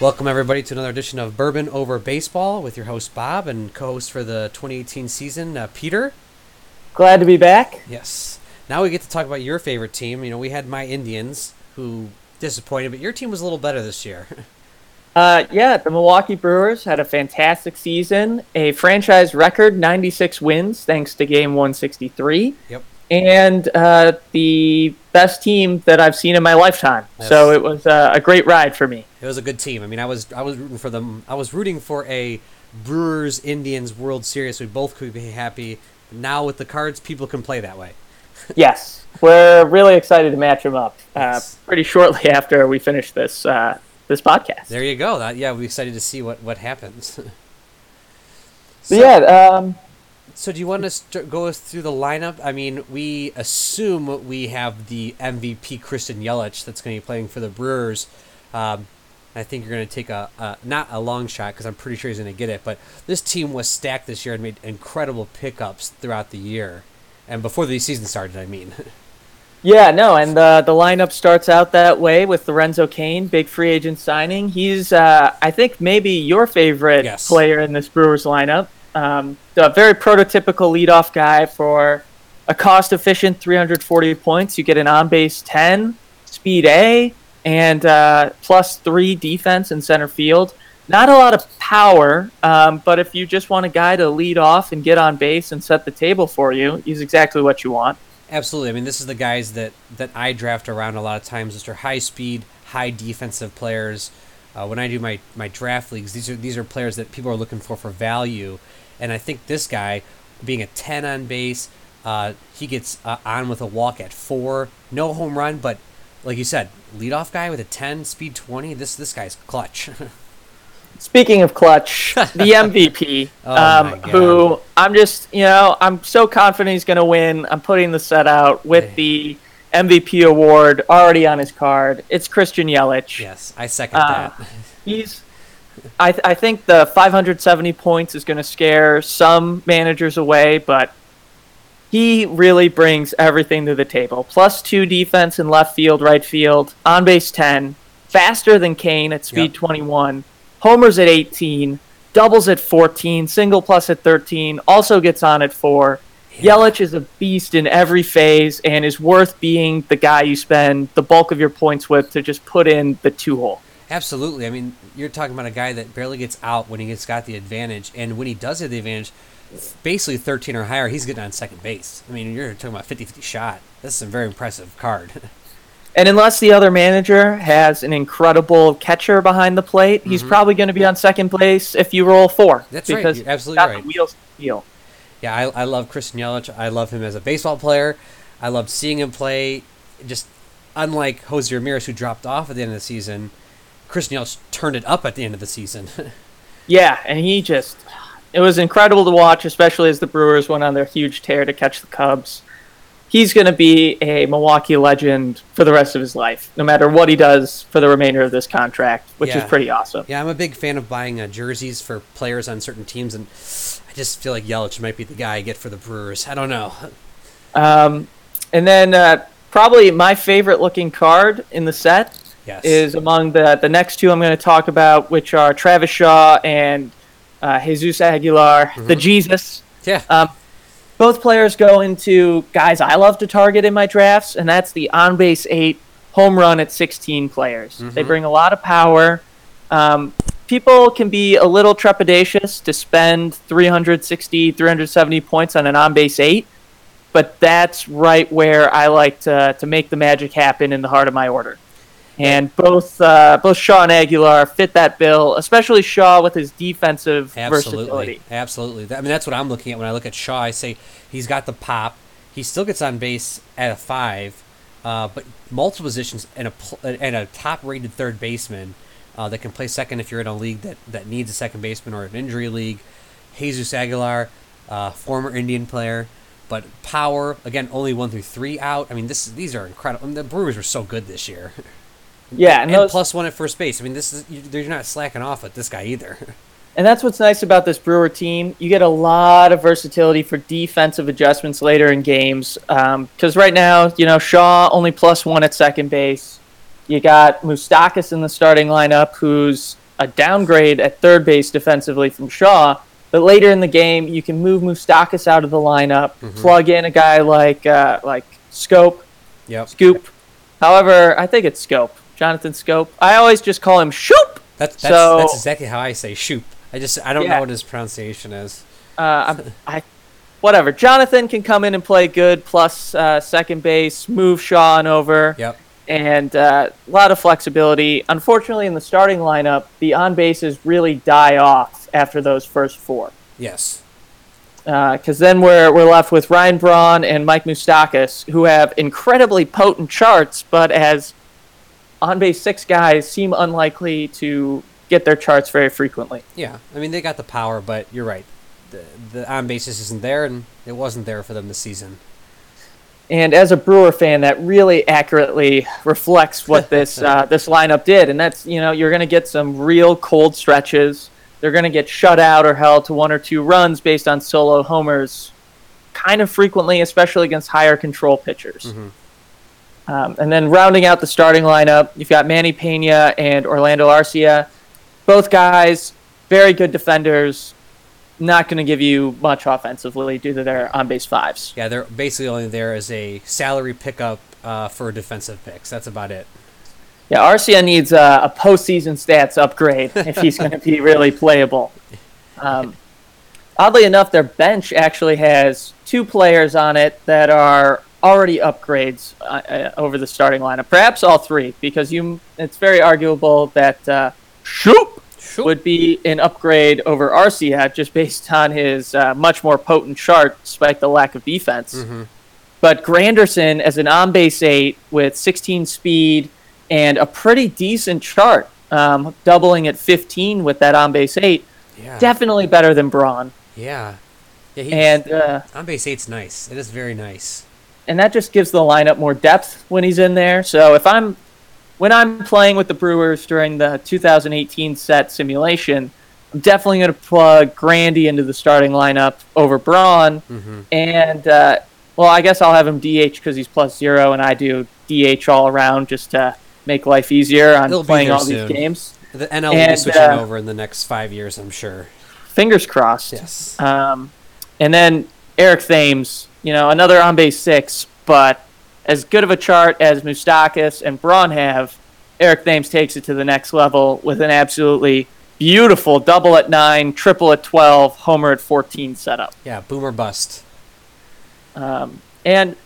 Welcome, everybody, to another edition of Bourbon Over Baseball with your host, Bob, and co host for the 2018 season, uh, Peter. Glad to be back. Yes. Now we get to talk about your favorite team. You know, we had my Indians, who disappointed, but your team was a little better this year. Uh, yeah, the Milwaukee Brewers had a fantastic season, a franchise record 96 wins thanks to Game 163. Yep. And uh, the best team that I've seen in my lifetime. Yes. So it was uh, a great ride for me. It was a good team. I mean, I was I was rooting for them. I was rooting for a Brewers Indians World Series. We both could be happy. Now with the cards, people can play that way. yes, we're really excited to match them up uh, Yes. pretty shortly after we finish this uh, this podcast. There you go. Yeah, we're excited to see what what happens. So- yeah, um, So do you want to st- go us through the lineup? I mean, we assume we have the MVP Christian Yelich that's going to be playing for the Brewers. Um, I think you're going to take a, a not a long shot because I'm pretty sure he's going to get it. But this team was stacked this year and made incredible pickups throughout the year, and before the season started. I mean, Yeah, no, and the the lineup starts out that way with Lorenzo Cain, big free agent signing. He's, uh, I think, maybe your favorite Yes. player in this Brewers lineup. Um, a very prototypical leadoff guy for a cost efficient 340 points. You get an on base 10, speed A, and uh, plus three defense in center field. Not a lot of power, um, but if you just want a guy to lead off and get on base and set the table for you, he's exactly what you want. absolutely. I mean, this is the guys that that I draft around a lot of times. Which are high speed, high defensive players. Uh, when I do my, my draft leagues, these are these are players that people are looking for for value, and I think this guy, being a ten on base, uh, he gets uh, on with a walk at four, no home run, but like you said, leadoff guy with a ten, speed twenty. This this guy's clutch. Speaking of clutch, the MVP, Oh um, who I'm just, you know, I'm so confident he's going to win. I'm putting the set out with Hey. the MVP award already on his card. It's Christian Yelich. yes, I second Uh, that. He's, I, th- I think the 570 points is going to scare some managers away, but he really brings everything to the table. Plus two defense in left field, right field, on base 10, faster than Cain at speed Yep. 21, homers at 18, doubles at 14, single plus at 13, also gets on at 4. Yelich is a beast in every phase and is worth being the guy you spend the bulk of your points with to just put in the two hole. Absolutely. I mean, you're talking about a guy that barely gets out when he gets got the advantage, and when he does have the advantage, basically 13 or higher, he's getting on second base. I mean, you're talking about 50-50 shot. This is a very impressive card. And unless the other manager has an incredible catcher behind the plate, he's probably going to be on second place if you roll four. Mm-hmm. That's right, because you're absolutely right. The wheels to feel. yeah, I, I love Christian Yelich. I love him as a baseball player. I loved seeing him play. Just unlike Jose Ramirez, who dropped off at the end of the season, Christian Yelich turned it up at the end of the season. Yeah, and he just. It was incredible to watch, especially as the Brewers went on their huge tear to catch the Cubs. He's going to be a Milwaukee legend for the rest of his life, no matter what he does for the remainder of this contract, which Yeah. is pretty awesome. Yeah, I'm a big fan of buying uh, jerseys for players on certain teams, and I just feel like Yelich might be the guy I get for the Brewers. I don't know. Um, and then uh, probably my favorite looking card in the set Yes. is among the the next two I'm going to talk about, which are Travis Shaw and uh, Jesus Aguilar, the Jesus. yeah. Um, both players go into guys I love to target in my drafts, and that's the on base eight home run at 16 players. They bring a lot of power. Um, people can be a little trepidatious to spend 360, 370 points on an on base eight, but that's right where I like to, to make the magic happen in the heart of my order. And both uh, both Shaw and Aguilar fit that bill, especially Shaw with his defensive Absolutely. versatility. Absolutely. I mean, that's what I'm looking at when I look at Shaw. I say he's got the pop. He still gets on base at a five, uh, but multiple positions and a pl- and a top-rated third baseman uh, that can play second if you're in a league that, that needs a second baseman or an injury league. Jesus Aguilar, uh, former Indian player, but power again only one through three out. I mean, this these are incredible. I mean, the Brewers were so good this year. Yeah, and, and those, plus one at first base. I mean, this is you- they're not slacking off with this guy either. And that's what's nice about this Brewer team. You get a lot of versatility for defensive adjustments later in games. Because right now, you know, Shaw only plus one at second base. You got Moustakas in the starting lineup, who's a downgrade at third base defensively from Shaw. But later in the game, you can move Moustakas out of the lineup, plug in a guy like uh, like Scope, Yep. Scoop. However, I think it's Scope, Jonathan Scope. I always just call him Shoop. That's that's, So- that's exactly how I say shoot. I just I don't Yeah. know what his pronunciation is. Uh, I'm- I, whatever. Jonathan can come in and play good, plus uh, second base, move Shaw on over. Yep. and uh, a lot of flexibility. Unfortunately, in the starting lineup, the on bases really die off after those first four. Yes. Because then we're, we're left with Ryan Braun and Mike Moustakas, who have incredibly potent charts, but as on base six guys seem unlikely to get their charts very frequently. Yeah. I mean they got the power, but you're right. The the on basis isn't there, and it wasn't there for them this season. And as a Brewer fan, that really accurately reflects what this uh, this lineup did. And that's you know you're going to get some real cold stretches. They're going to get shut out or held to one or two runs based on solo homers, kind of frequently, especially against higher control pitchers. Um, and then rounding out the starting lineup, you've got Manny Piña and Orlando Arcia. Both guys, very good defenders. Not going to give you much offensively due to their on base fives. Yeah, they're basically only there as a salary pickup uh, for defensive picks. That's about it. Yeah, Arcia needs a, a postseason stats upgrade if he's going to be really playable. Um, oddly enough, their bench actually has two players on it that are already upgrades uh, uh, over the starting lineup. Perhaps all three, because you it's very arguable that uh, Shoop Shoop. would be an upgrade over Arcia just based on his uh, much more potent chart, despite the lack of defense. But Granderson as an on base eight with 16 speed and a pretty decent chart, um, doubling at 15 with that on base eight, Yeah. definitely better than Braun. yeah. Yeah. And uh, on base eight's nice. It is very nice. And that just gives the lineup more depth when he's in there. So if I'm when I'm playing with the Brewers during the 2018 set simulation, I'm definitely going to plug Grandy into the starting lineup over Braun. And uh, well, I guess I'll have him DH because he's plus zero, and I do DH all around just to make life easier on He'll playing all soon. these games. The NL will be switching uh, over in the next five years, I'm sure. Fingers crossed. Yes. Um, and then Eric Thames, you know, another on base six, but as good of a chart as Moustakas and Braun have, Eric Thames takes it to the next level with an absolutely beautiful double at nine, triple at 12, homer at 14 setup. Yeah. Boomer bust. Um, and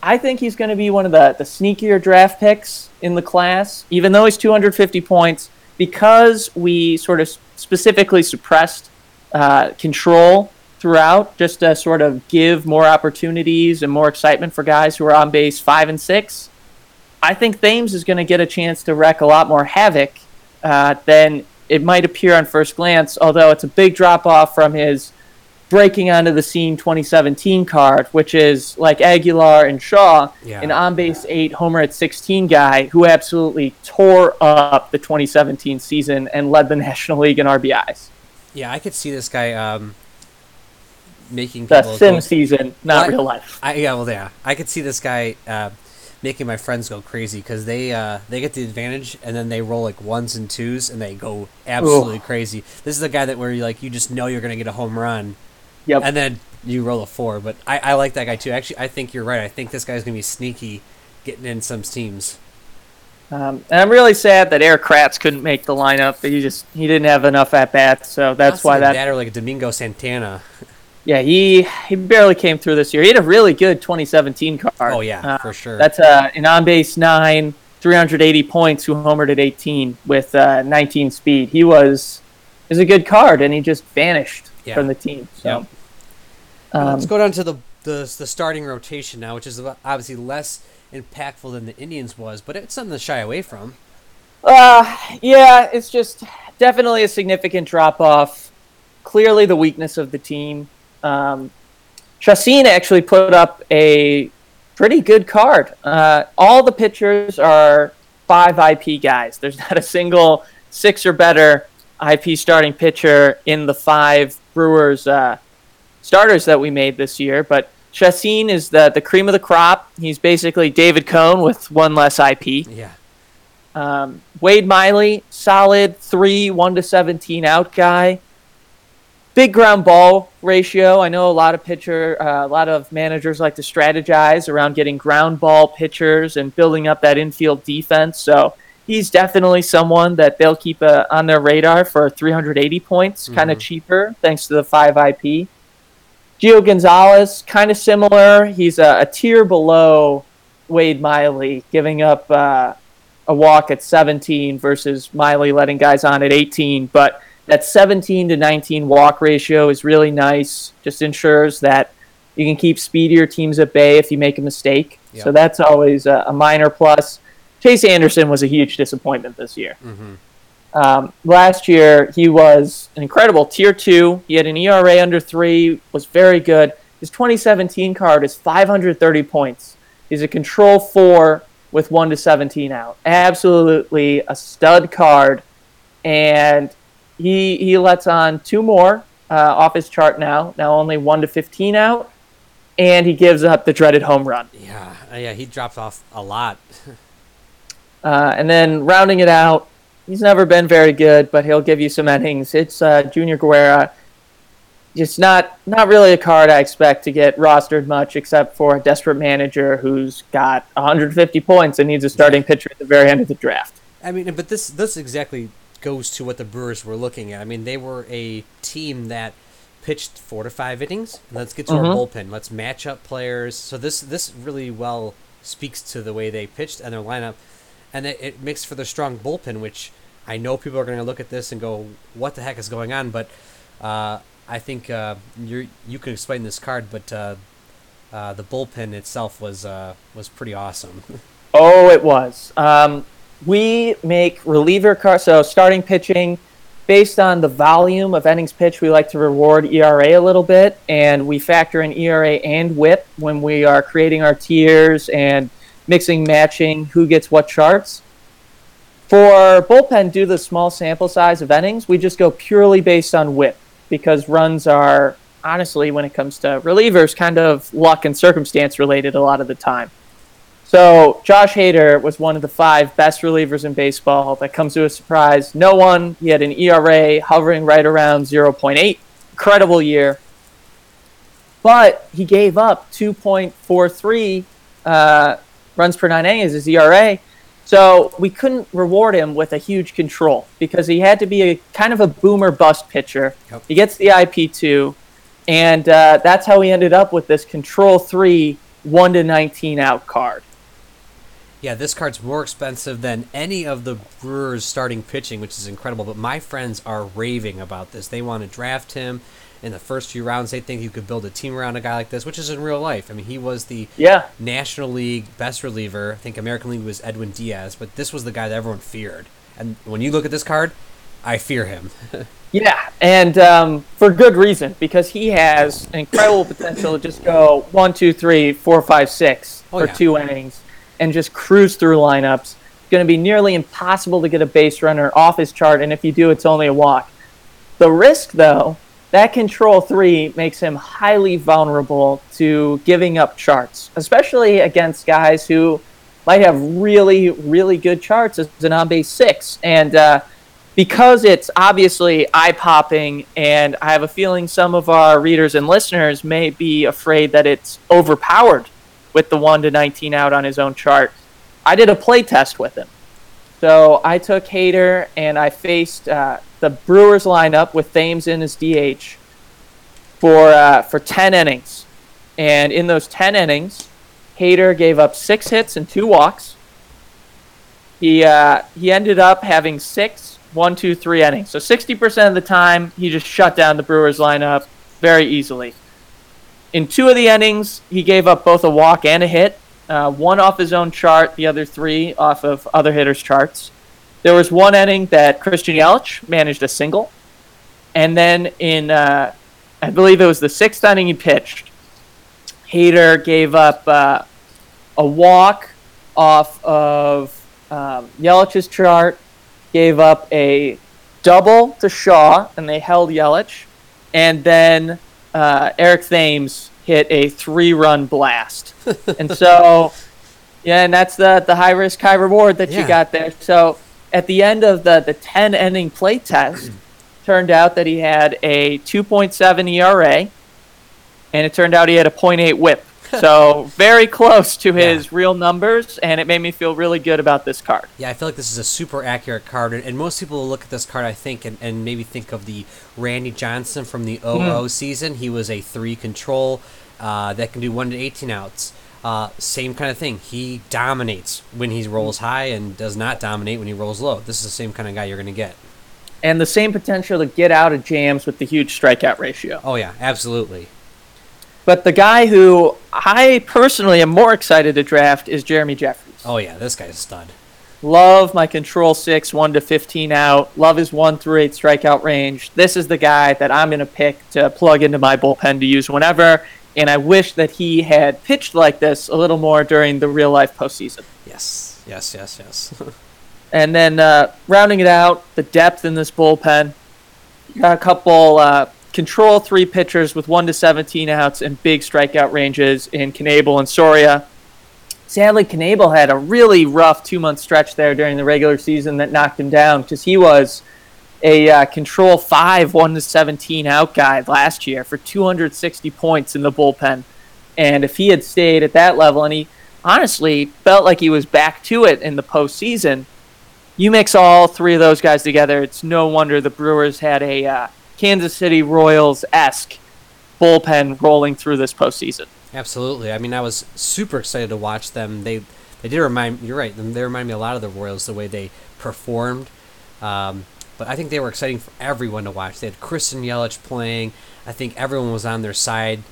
I think he's going to be one of the, the sneakier draft picks in the class, even though he's 250 points, because we sort of specifically suppressed uh, control throughout, just to sort of give more opportunities and more excitement for guys who are on base five and six. I think Thames is going to get a chance to wreak a lot more havoc uh, than it might appear on first glance, although it's a big drop off from his breaking onto the scene 2017 card, which is like Aguilar and Shaw, Yeah. an on base eight homer at 16 guy who absolutely tore up the 2017 season and led the National League in RBIs. Yeah, I could see this guy um, making The sim go- season, not Well, real life. I, yeah, well, yeah, I could see this guy uh, making my friends go crazy because they uh, they get the advantage and then they roll like ones and twos and they go absolutely crazy. This is the guy that where you like you just know you're gonna get a home run Yep. and then you roll a four. But I, I like that guy too. Actually, I think you're right. I think this guy's gonna be sneaky, getting in some teams. Um, and I'm really sad that Erik Kratz couldn't make the lineup. He just he didn't have enough at bats, so that's why that that or like a Domingo Santana. Yeah, he he barely came through this year. He had a really good 2017 card. Oh yeah, Uh, for sure. That's uh, an on base nine, 380 points, who homered at 18 with uh, 19 speed. He was is a good card, and he just vanished Yeah. from the team. So, Yep. Well, um, Let's go down to the, the the starting rotation now, which is obviously less impactful than the Indians was, but it's something to shy away from. Uh, yeah, it's just definitely a significant drop off. Clearly, the weakness of the team. Um, Chacín actually put up a pretty good card. Uh, all the pitchers are five IP guys. There's not a single six or better IP starting pitcher in the five Brewers uh, starters that we made this year. But Chacín is the, the cream of the crop. He's basically David Cone with one less IP. Yeah. Um, Wade Miley, solid three, one to seventeen out guy. Big ground ball ratio. I know a lot of pitcher, uh, a lot of managers like to strategize around getting ground ball pitchers and building up that infield defense. So he's definitely someone that they'll keep uh, on their radar for 380 points, kind of cheaper thanks to the five IP. Gio Gonzalez, kind of similar. He's a, a, tier below Wade Miley, giving up uh, a walk at 17 versus Miley letting guys on at 18. But that 17 to 19 walk ratio is really nice. Just ensures that you can keep speedier teams at bay if you make a mistake. Yep. So that's always a, a minor plus. Chase Anderson was a huge disappointment this year. Mm-hmm. Um, last year, he was an incredible tier two. He had an ERA under three, was very good. His 2017 card is 530 points. He's a control four with one to 17 out. Absolutely a stud card. And he, he lets on two more uh, off his chart now, now only one to 15 out. And he gives up the dreaded home run. Yeah, yeah, he dropped off a lot. uh, and then rounding it out, he's never been very good, but he'll give you some innings. It's uh, Junior Guerra. Just not not really a card I expect to get rostered much, except for a desperate manager who's got 150 points and needs a starting pitcher at the very end of the draft. I mean, but this this exactly goes to what the Brewers were looking at. I mean, they were a team that pitched four to five innings. Let's get to mm-hmm. our bullpen. Let's match up players. So this this really well speaks to the way they pitched and their lineup and it, it makes for the strong bullpen, which I know people are going to look at this and go, "What the heck is going on?" But uh, I think uh, you you can explain this card, but uh, uh the bullpen itself was uh, was pretty awesome. Oh, it was. Um, we make reliever cards, so starting pitching. Based on the volume of innings pitched, we like to reward ERA a little bit, and we factor in ERA and WHIP when we are creating our tiers and mixing, matching, who gets what charts. For bullpen, due to the small sample size of innings, we just go purely based on whip because runs are honestly, when it comes to relievers, kind of luck and circumstance related a lot of the time. So Josh Hader was one of the five best relievers in baseball. That comes to a surprise. No one. He had an ERA hovering right around 0.8. Incredible year. But he gave up 2.43 uh, runs per nine innings, as his ERA. So we couldn't reward him with a huge control because he had to be a kind of a boomer bust pitcher. Yep. He gets the IP2, and uh, that's how he ended up with this control three, 1 to 19 out card. Yeah, this card's more expensive than any of the Brewers starting pitching, which is incredible. But my friends are raving about this. They want to draft him in the first few rounds. They think you could build a team around a guy like this, which is in real life. I mean, he was the yeah. National League best reliever. I think American League was Edwin Diaz, but this was the guy that everyone feared. And when you look at this card, I fear him. yeah, and um, for good reason because he has incredible potential to just go one, two, three, four, five, six oh, for yeah. two innings and just cruise through lineups. It's going to be nearly impossible to get a base runner off his chart, and if you do, it's only a walk. The risk, though, that control three makes him highly vulnerable to giving up charts, especially against guys who might have really, really good charts as an on base six. And uh, because it's obviously eye popping, and I have a feeling some of our readers and listeners may be afraid that it's overpowered with the 1 to 19 out on his own chart, I did a play test with him. So I took Hader and I faced uh, the Brewers lineup with Thames in as DH for uh, for 10 innings, and in those 10 innings, Hader gave up six hits and two walks. He uh, he ended up having six, one, two, three innings. So 60% of the time, he just shut down the Brewers lineup very easily. In two of the innings, he gave up both a walk and a hit. Uh, one off his own chart, the other three off of other hitters' charts. There was one inning that Christian Yelich managed a single, and then in uh, I believe it was the sixth inning he pitched, Hader gave up uh, a walk off of um, Yelich's chart, gave up a double to Shaw, and they held Yelich, and then uh, Eric Thames hit a three run blast. and so Yeah, and that's the the high risk, high reward that Yeah. you got there. So at the end of the the ten ending play test, turned out that he had a 2.7 ERA, and it turned out he had a 0.8 WHIP. So very close to his real numbers, and it made me feel really good about this card. Yeah, I feel like this is a super accurate card, and, and most people will look at this card, I think, and, and maybe think of the Randy Johnson from the 00 season. He was a three control uh, that can do one to 18 outs. Uh, same kind of thing. He dominates when he rolls high and does not dominate when he rolls low. This is the same kind of guy you're going to get. And the same potential to get out of jams with the huge strikeout ratio. Oh, yeah, absolutely. But the guy who I personally am more excited to draft is Jeremy Jeffress. Oh, yeah, this guy's a stud. Love my control six, one to fifteen out. Love his one through eight strikeout range. This is the guy that I'm gonna pick to plug into my bullpen to use whenever. And I wish that he had pitched like this a little more during the real life postseason. Yes, yes, yes, yes. And then uh, rounding it out, the depth in this bullpen. You got a couple uh, control three pitchers with one to 17 outs and big strikeout ranges in Knebel and Soria. Sadly, Knebel had a really rough two month stretch there during the regular season that knocked him down because he was a uh, control five, one to 17 out guy last year for 260 points in the bullpen. And if he had stayed at that level, and he honestly felt like he was back to it in the postseason, you mix all three of those guys together, it's no wonder the Brewers had a uh, Kansas City Royals esque bullpen rolling through this postseason. Absolutely. I mean, I was super excited to watch them. They they did remind you're right. They remind me a lot of the Royals the way they performed. Um, but I think they were exciting for everyone to watch. They had Christian Yelich playing. I think everyone was on their side.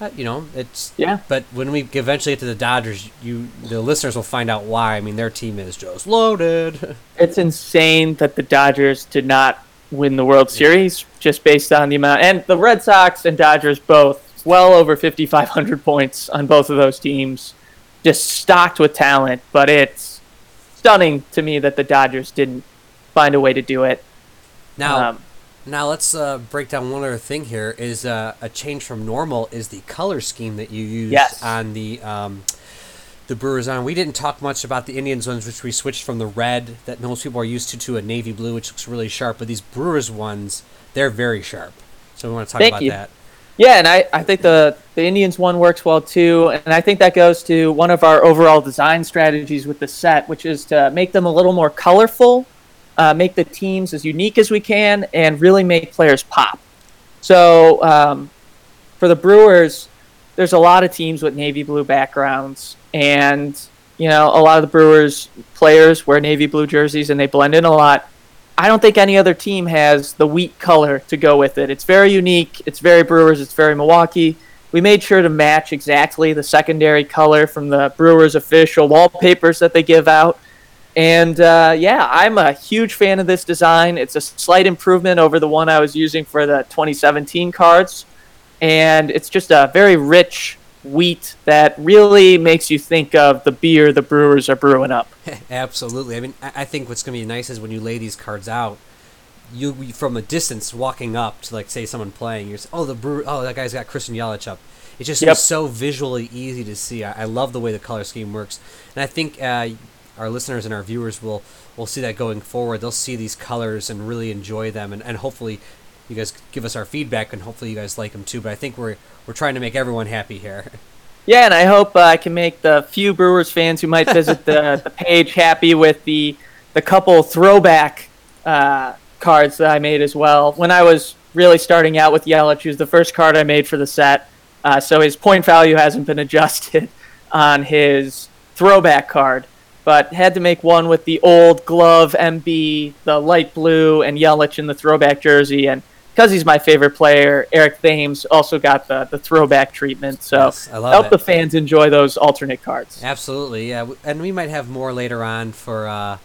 Uh, you know, it's Yeah. But when we eventually get to the Dodgers, you the listeners will find out why. I mean, their team is just loaded. It's insane that the Dodgers did not win the World Series just based on the amount. And the Red Sox and Dodgers both well over 5,500 points on both of those teams, just stocked with talent. But it's stunning to me that the Dodgers didn't find a way to do it. now, Um, Now let's uh, break down one other thing here. Is uh, a change from normal is the color scheme that you use Yes. on the um, the Brewers on. We didn't talk much about the Indians ones, which we switched from the red that most people are used to to a navy blue, which looks really sharp. But these Brewers ones, they're very sharp. So we want to talk Thank about you. that. Yeah, and I, I think the, the Indians one works well too. And I think that goes to one of our overall design strategies with the set, which is to make them a little more colorful, uh, make the teams as unique as we can, and really make players pop. So um, for the Brewers, there's a lot of teams with navy blue backgrounds. And, you know, a lot of the Brewers players wear navy blue jerseys and they blend in a lot. I don't think any other team has the wheat color to go with it. It's very unique. It's very Brewers. It's very Milwaukee. We made sure to match exactly the secondary color from the Brewers official wallpapers that they give out. And uh, yeah, I'm a huge fan of this design. It's a slight improvement over the one I was using for the 2017 cards. And it's just a very rich wheat that really makes you think of the beer the Brewers are brewing up. Absolutely. I mean, I, think what's going to be nice is when you lay these cards out, you from a distance walking up to like say someone playing, you're oh the brewer oh that guy's got Christian Yelich up. It just Yep. so visually easy to see. I, I love the way the color scheme works, and I think uh, our listeners and our viewers will will see that going forward. They'll see these colors and really enjoy them, and, and hopefully you guys give us our feedback, and hopefully you guys like them too. But I think we're we're trying to make everyone happy here. Yeah, and I hope uh, I can make the few Brewers fans who might visit the, the page happy with the the couple throwback uh, cards that I made as well. When I was really starting out with Yelich, he was the first card I made for the set, uh, so his point value hasn't been adjusted on his throwback card. But had to make one with the old glove MB, the light blue, and Yelich in the throwback jersey, and because he's my favorite player, Eric Thames also got the, the throwback treatment. So Yes, I love help it. the fans enjoy those alternate cards. Absolutely, yeah, and we might have more later on for uh,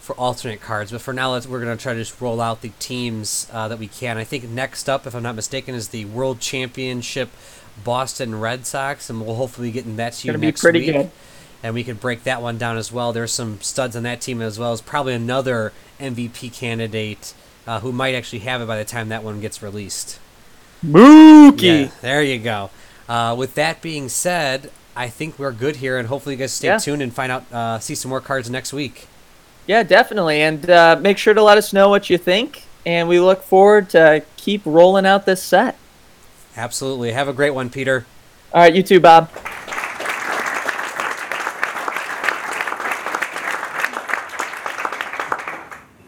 for alternate cards. But for now, let's we're gonna try to just roll out the teams uh, that we can. I think next up, if I'm not mistaken, is the World Championship Boston Red Sox, and we'll hopefully get in that to you Gonna be next pretty week. good. And we could break that one down as well. There's some studs on that team as well as probably another MVP candidate uh, who might actually have it by the time that one gets released. Mookie. Yeah, there you go. Uh, with that being said, I think we're good here, and hopefully you guys stay Yeah. tuned and find out, uh, see some more cards next week. Yeah, definitely. And uh, make sure to let us know what you think. And we look forward to keep rolling out this set. Absolutely. Have a great one, Peter. All right, you too, Bob.